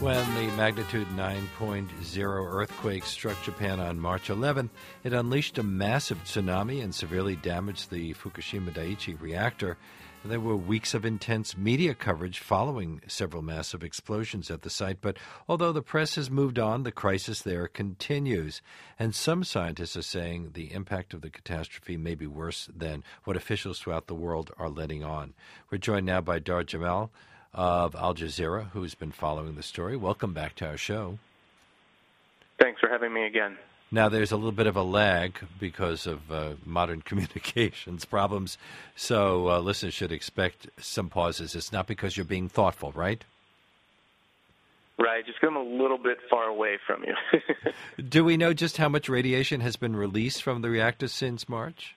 When the magnitude 9.0 earthquake struck Japan on March 11th, it unleashed a massive tsunami and severely damaged the Fukushima Daiichi reactor. There were weeks of intense media coverage following several massive explosions at the site, but although the press has moved on, the crisis there continues. And some scientists are saying the impact of the catastrophe may be worse than what officials throughout the world are letting on. We're joined now by Dahr Jamail of Al Jazeera, who's been following the story. Welcome back to our show. Thanks for having me again. Now, there's a little bit of a lag because of uh, modern communications problems, so uh, listeners should expect some pauses. It's not because you're being thoughtful, right? Right, just come a little bit far away from you. Do we know just how much radiation has been released from the reactor since March?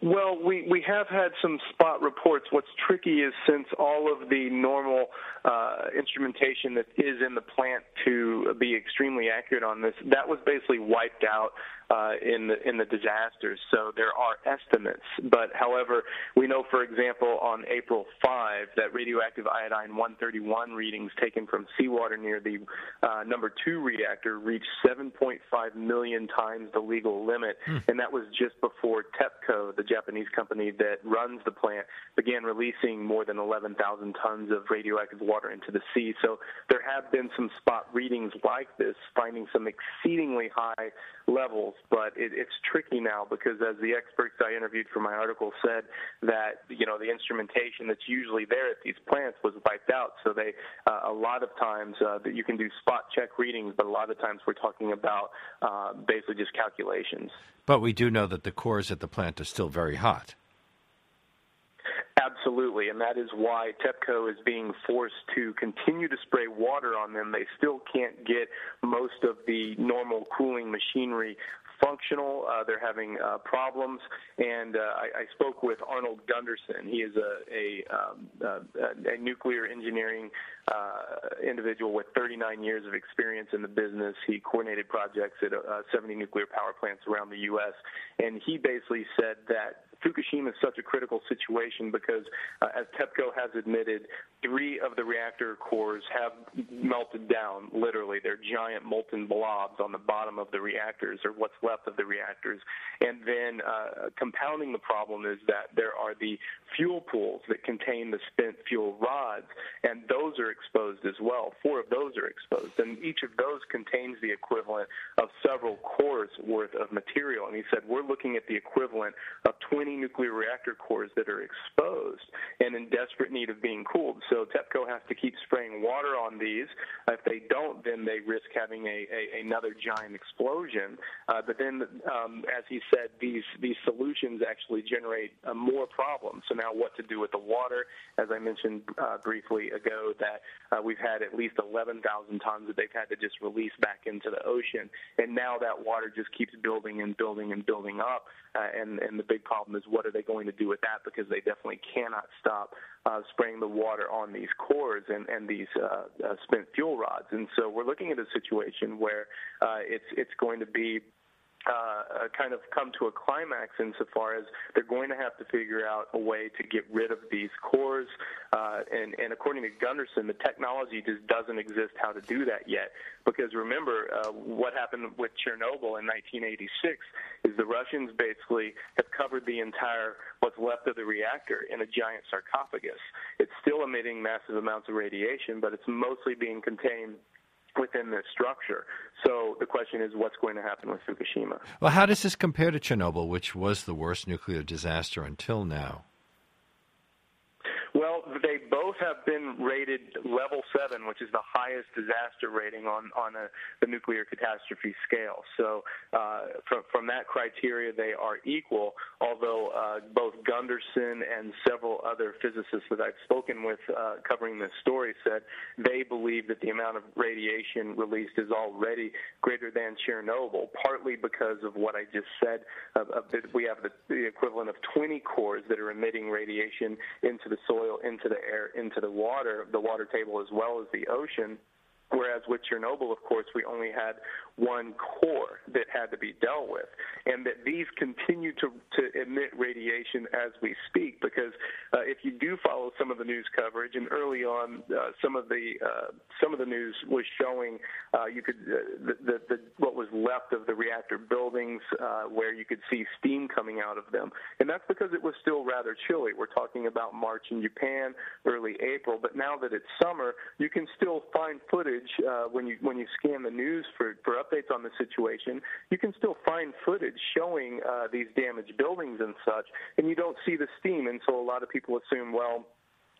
Well, we, we have had some spot reports. What's tricky is since all of the normal uh, instrumentation that is in the plant to be extremely accurate on this, that was basically wiped out uh, in the in the disasters. So there are estimates, but however, we know, for example, on April 5 that radioactive iodine 131 readings taken from seawater near the uh, number two reactor reached 7.5 million times the legal limit, hmm. and that was just before TEPCO, the Japanese company that runs the plant, began releasing more than 11,000 tons of radioactive water into the sea. So there have been some spot readings like this, finding some exceedingly high levels but it, it's tricky now because as the experts I interviewed for my article said that you know the instrumentation that's usually there at these plants was wiped out. So they uh, a lot of times uh, that you can do spot check readings, but a lot of times we're talking about uh, basically just calculations. But we do know that the cores at the plant are still very hot. Absolutely, and that is why TEPCO is being forced to continue to spray water on them. They still can't get most of the normal cooling machinery functional. Uh, they're having uh, problems, and uh, I, I spoke with Arnold Gundersen. He is a a, um, a nuclear engineering uh, individual with 39 years of experience in the business. He coordinated projects at uh, 70 nuclear power plants around the U.S., and he basically said that Fukushima is such a critical situation because, uh, as TEPCO has admitted, three of the reactor cores have melted down. Literally, they're giant molten blobs on the bottom of the reactors, or what's left of the reactors. And then, uh, compounding the problem is that there are the fuel pools that contain the spent fuel rods, and those are exposed as well. Four of those are exposed, and each of those contains the equivalent of several cores worth of material. And he said, we're looking at the equivalent of 20 nuclear reactor cores that are exposed and in desperate need of being cooled. So TEPCO has to keep spraying water on these. If they don't, then they risk having a, a another giant explosion. Uh, but then, um, as he said, these these solutions actually generate uh, more problems. So now, what to do with the water? As I mentioned uh, briefly ago, that uh, we've had at least 11,000 tons that they've had to just release back into the ocean, and now that water just keeps building and building and building up. Uh, and and the big problem is what are they going to do with that? Because they definitely cannot stop uh, spraying the water on these cores and and these uh, uh, spent fuel rods. And so we're looking at a situation where uh, it's it's going to be uh, kind of come to a climax insofar as they're going to have to figure out a way to get rid of these cores. Uh, and, and according to Gundersen, the technology just doesn't exist how to do that yet. Because remember, uh, what happened with Chernobyl in 1986 is the Russians basically have covered the entire what's left of the reactor in a giant sarcophagus. It's still emitting massive amounts of radiation, but it's mostly being contained within this structure. So the question is, what's going to happen with Fukushima? Well, how does this compare to Chernobyl, which was the worst nuclear disaster until now? They both have been rated level seven, which is the highest disaster rating on on a, the nuclear catastrophe scale. So, uh, from from that criteria, they are equal. Although uh, both Gundersen and several other physicists that I've spoken with uh, covering this story said they believe that the amount of radiation released is already greater than Chernobyl, partly because of what I just said. That we have the, the equivalent of 20 cores that are emitting radiation into the soil soil into the air, into the water, the water table as well as the ocean. Whereas with Chernobyl, of course, we only had one core that had to be dealt with, and that these continue to, to emit radiation as we speak. Because uh, if you do follow some of the news coverage, and early on, uh, some of the uh, some of the news was showing uh, you could uh, the, the, the what was left of the reactor buildings, uh, where you could see steam coming out of them, and that's because it was still rather chilly. We're talking about March in Japan, early April, but now that it's summer, you can still find footage footage uh, when you when you scan the news for for updates on the situation. You can still find footage showing uh, these damaged buildings and such, and you don't see the steam. And so a lot of people assume, well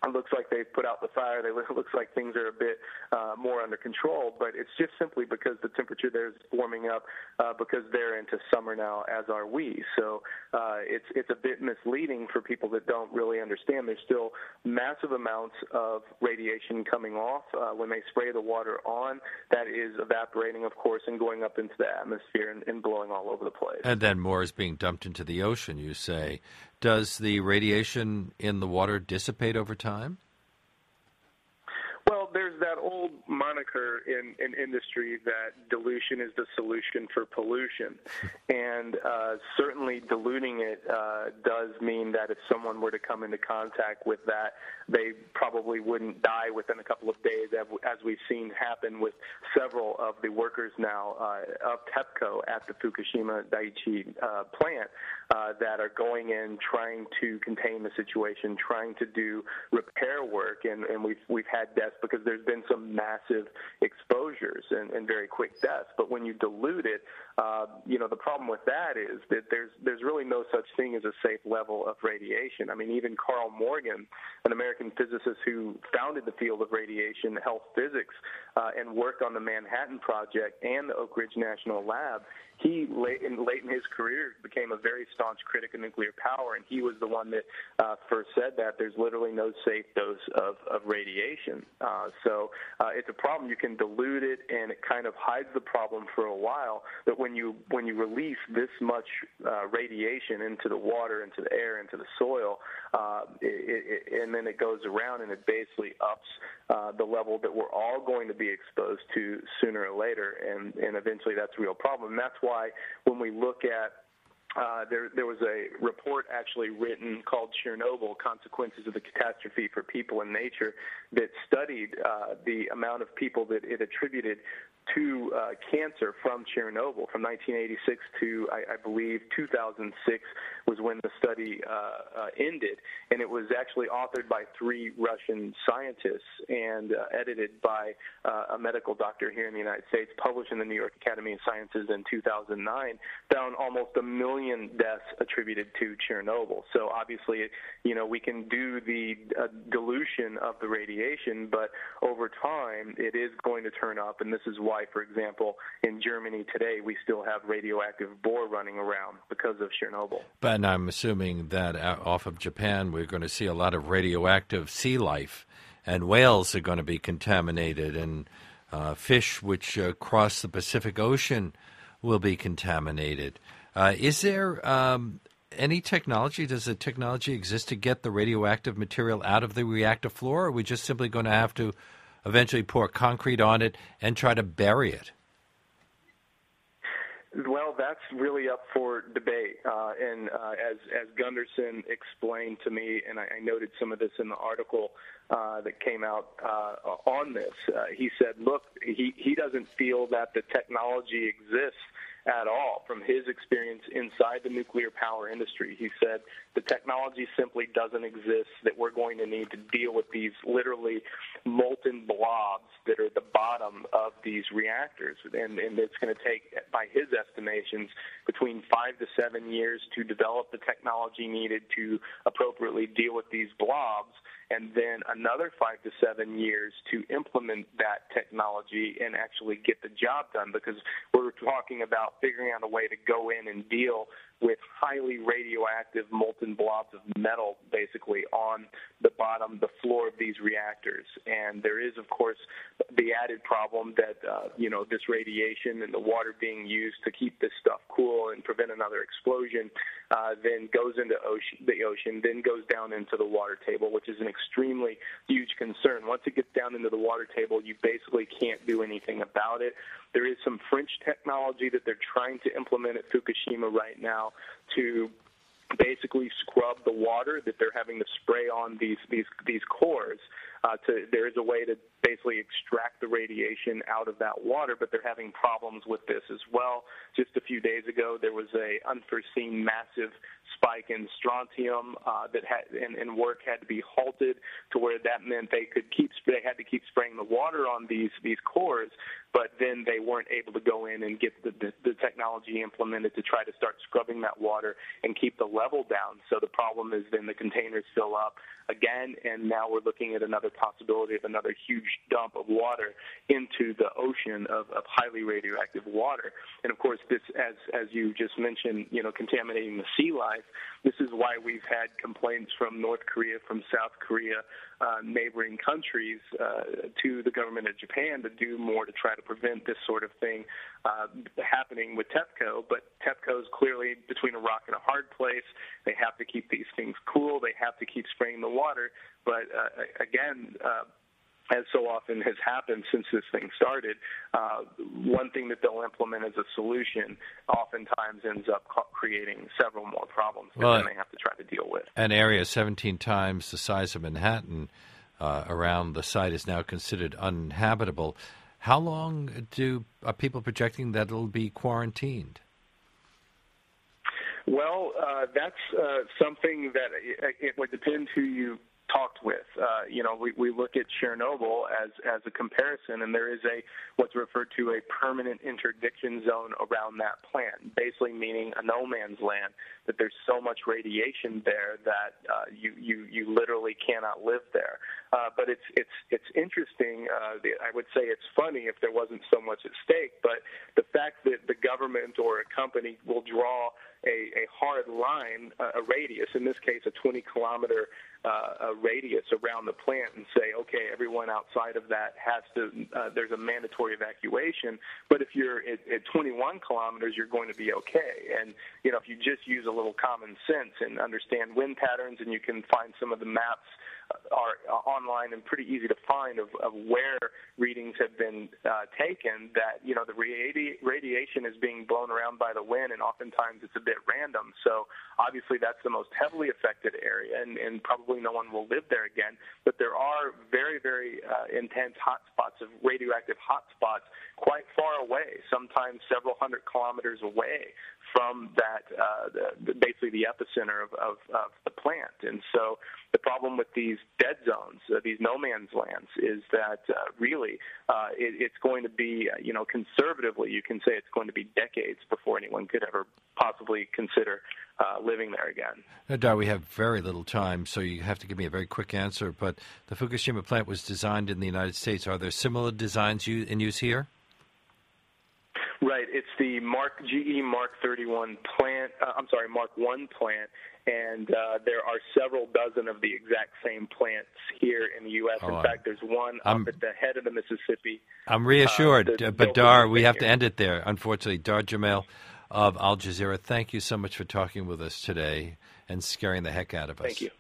it looks like they've put out the fire. They it looks like things are a bit uh, more under control, but it's just simply because the temperature there is warming up uh, because they're into summer now, as are we. So uh, it's it's a bit misleading for people that don't really understand. There's still massive amounts of radiation coming off uh, when they spray the water on. That is evaporating, of course, and going up into the atmosphere and, and blowing all over the place. And then more is being dumped into the ocean. You say. Does the radiation in the water dissipate over time? Well, there's that old moniker in, in industry that dilution is the solution for pollution. and uh, certainly diluting it uh, does mean that if someone were to come into contact with that, they probably wouldn't die within a couple of days, as we've seen happen with several of the workers now uh, of TEPCO at the Fukushima Daiichi uh, plant uh, that are going in trying to contain the situation, trying to do repair work, and, and we've we've had deaths because there's been some massive exposures and, and very quick deaths. But when you dilute it, uh, you know the problem with that is that there's there's really no such thing as a safe level of radiation. I mean, even Karl Morgan, an American physicist who founded the field of radiation health physics uh, and worked on the Manhattan Project and the Oak Ridge National Lab, he late in, late in his career became a very staunch critic of nuclear power, and he was the one that uh, first said that there's literally no safe dose of, of radiation. Uh, so uh, it's a problem. You can dilute it, and it kind of hides the problem for a while. But when you when you release this much uh, radiation into the water, into the air, into the soil, uh, it, it, and then it goes around and it basically ups uh, the level that we're all going to be exposed to sooner or later, and and eventually that's a real problem. And that's why when we look at uh, there, there was a report actually written called Chernobyl Consequences of the Catastrophe for People and Nature that studied uh, the amount of people that it attributed to uh, cancer from Chernobyl from 1986 to, I, I believe, 2006 was when the study uh, uh, ended. And it was actually authored by three Russian scientists and uh, edited by a medical doctor here in the United States, published in the New York Academy of Sciences in 2009, found almost a million deaths attributed to Chernobyl. So obviously, you know, we can do the uh, dilution of the radiation, but over time, it is going to turn up, and this is why for example, in Germany today we still have radioactive boar running around because of Chernobyl. But I'm assuming that off of Japan we're going to see a lot of radioactive sea life, and whales are going to be contaminated, and uh, fish which uh, cross the Pacific Ocean will be contaminated. Uh, is there um, any technology? Does the technology exist to get the radioactive material out of the reactor floor? Or are we just simply going to have to eventually pour concrete on it and try to bury it? Well, that's really up for debate. Uh, and uh, as as Gundersen explained to me, and I, I noted some of this in the article uh, that came out uh, on this, uh, he said, "Look, he he doesn't feel that the technology exists at all from his experience inside the nuclear power industry. He said the technology simply doesn't exist that we're going to need to deal with these literally molten blobs that are the bottom of these reactors. And, and it's going to take, by his estimations, between five to seven years to develop the technology needed to appropriately deal with these blobs and then another five to seven years to implement that technology and actually get the job done because we're talking about figuring out a way to go in and deal with highly radioactive molten blobs of metal basically on the bottom, the floor of these reactors. And there is, of course, the added problem that, uh, you know, this radiation and the water being used to keep this stuff cool and prevent another explosion uh, then goes into ocean, the ocean, then goes down into the water table, which is an extremely huge concern. Once it gets down into the water table, you basically can't do anything about it. There is some French technology that they're trying to implement at Fukushima right now to basically scrub the water that they're having to spray on these these these cores. Uh, to there is a way to basically extract the radiation out of that water, but they're having problems with this as well. Just a few days ago, there was a unforeseen massive spike in strontium uh, that had and, and work had to be halted to where that meant they could keep they had to keep spraying the water on these these cores, but then they weren't able to go in and get the, the, the technology implemented to try to start scrubbing that water and keep the level down. So the problem is then the containers fill up again, and now we're looking at another possibility of another huge dump of water into the ocean of, of highly radioactive water. And of course, this, as as you just mentioned, you know, contaminating the sea life. This is why we've had complaints from North Korea, from South Korea, uh, neighboring countries, uh, to the government of Japan to do more to try to prevent this sort of thing uh, happening with TEPCO. But TEPCO is clearly between a rock and a hard place. They have to keep these things cool. They have to keep spraying the water. But uh, again, uh, as so often has happened since this thing started, uh, one thing that they'll implement as a solution oftentimes ends up creating several more problems well, that they have to try to deal with. An area 17 times the size of Manhattan uh, around the site is now considered uninhabitable. How long do are people projecting that it'll be quarantined? Well, uh, that's uh, something that it, it would depend who you talked with. Uh, you know, we, we look at Chernobyl as as a comparison, and there is a what's referred to a permanent interdiction zone around that plant, basically meaning a no man's land. That there's so much radiation there that uh, you you you literally cannot live there. Uh, but it's it's it's interesting. Uh, I would say it's funny if there wasn't so much at stake. But the fact that the government or a company will draw a, a hard line, uh, a radius, in this case, a 20 kilometer uh, a radius around the plant and say, okay, everyone outside of that has to, uh, there's a mandatory evacuation. But if you're at, at 21 kilometers, you're going to be okay. And, you know, if you just use a little common sense and understand wind patterns and you can find some of the maps are online and pretty easy to find of, of where readings have been uh, taken that you know the radi- radiation is being blown around by the wind and oftentimes it's a bit random so obviously that's the most heavily affected area and, and probably no one will live there again but there are very very uh, intense hotspots of radioactive hotspots quite far away sometimes several hundred kilometers away from that uh, the, basically the epicenter of, of, of the plant. And so the problem with these dead zones, uh, these no man's lands, is that uh, really uh, it, it's going to be, uh, you know, conservatively, you can say it's going to be decades before anyone could ever possibly consider uh, living there again. No doubt we have very little time, so you have to give me a very quick answer. But the Fukushima plant was designed in the United States. Are there similar designs in use here? Right. It's the Mark GE Mark 31 plant. Uh, I'm sorry, Mark 1 plant, and uh, there are several dozen of the exact same plants here in the U.S. Oh, in fact, there's one I'm, up at the head of the Mississippi. I'm reassured, uh, but Dahr, we have to end it there. Unfortunately, Dahr Jamail of Al Jazeera, thank you so much for talking with us today and scaring the heck out of us. Thank you.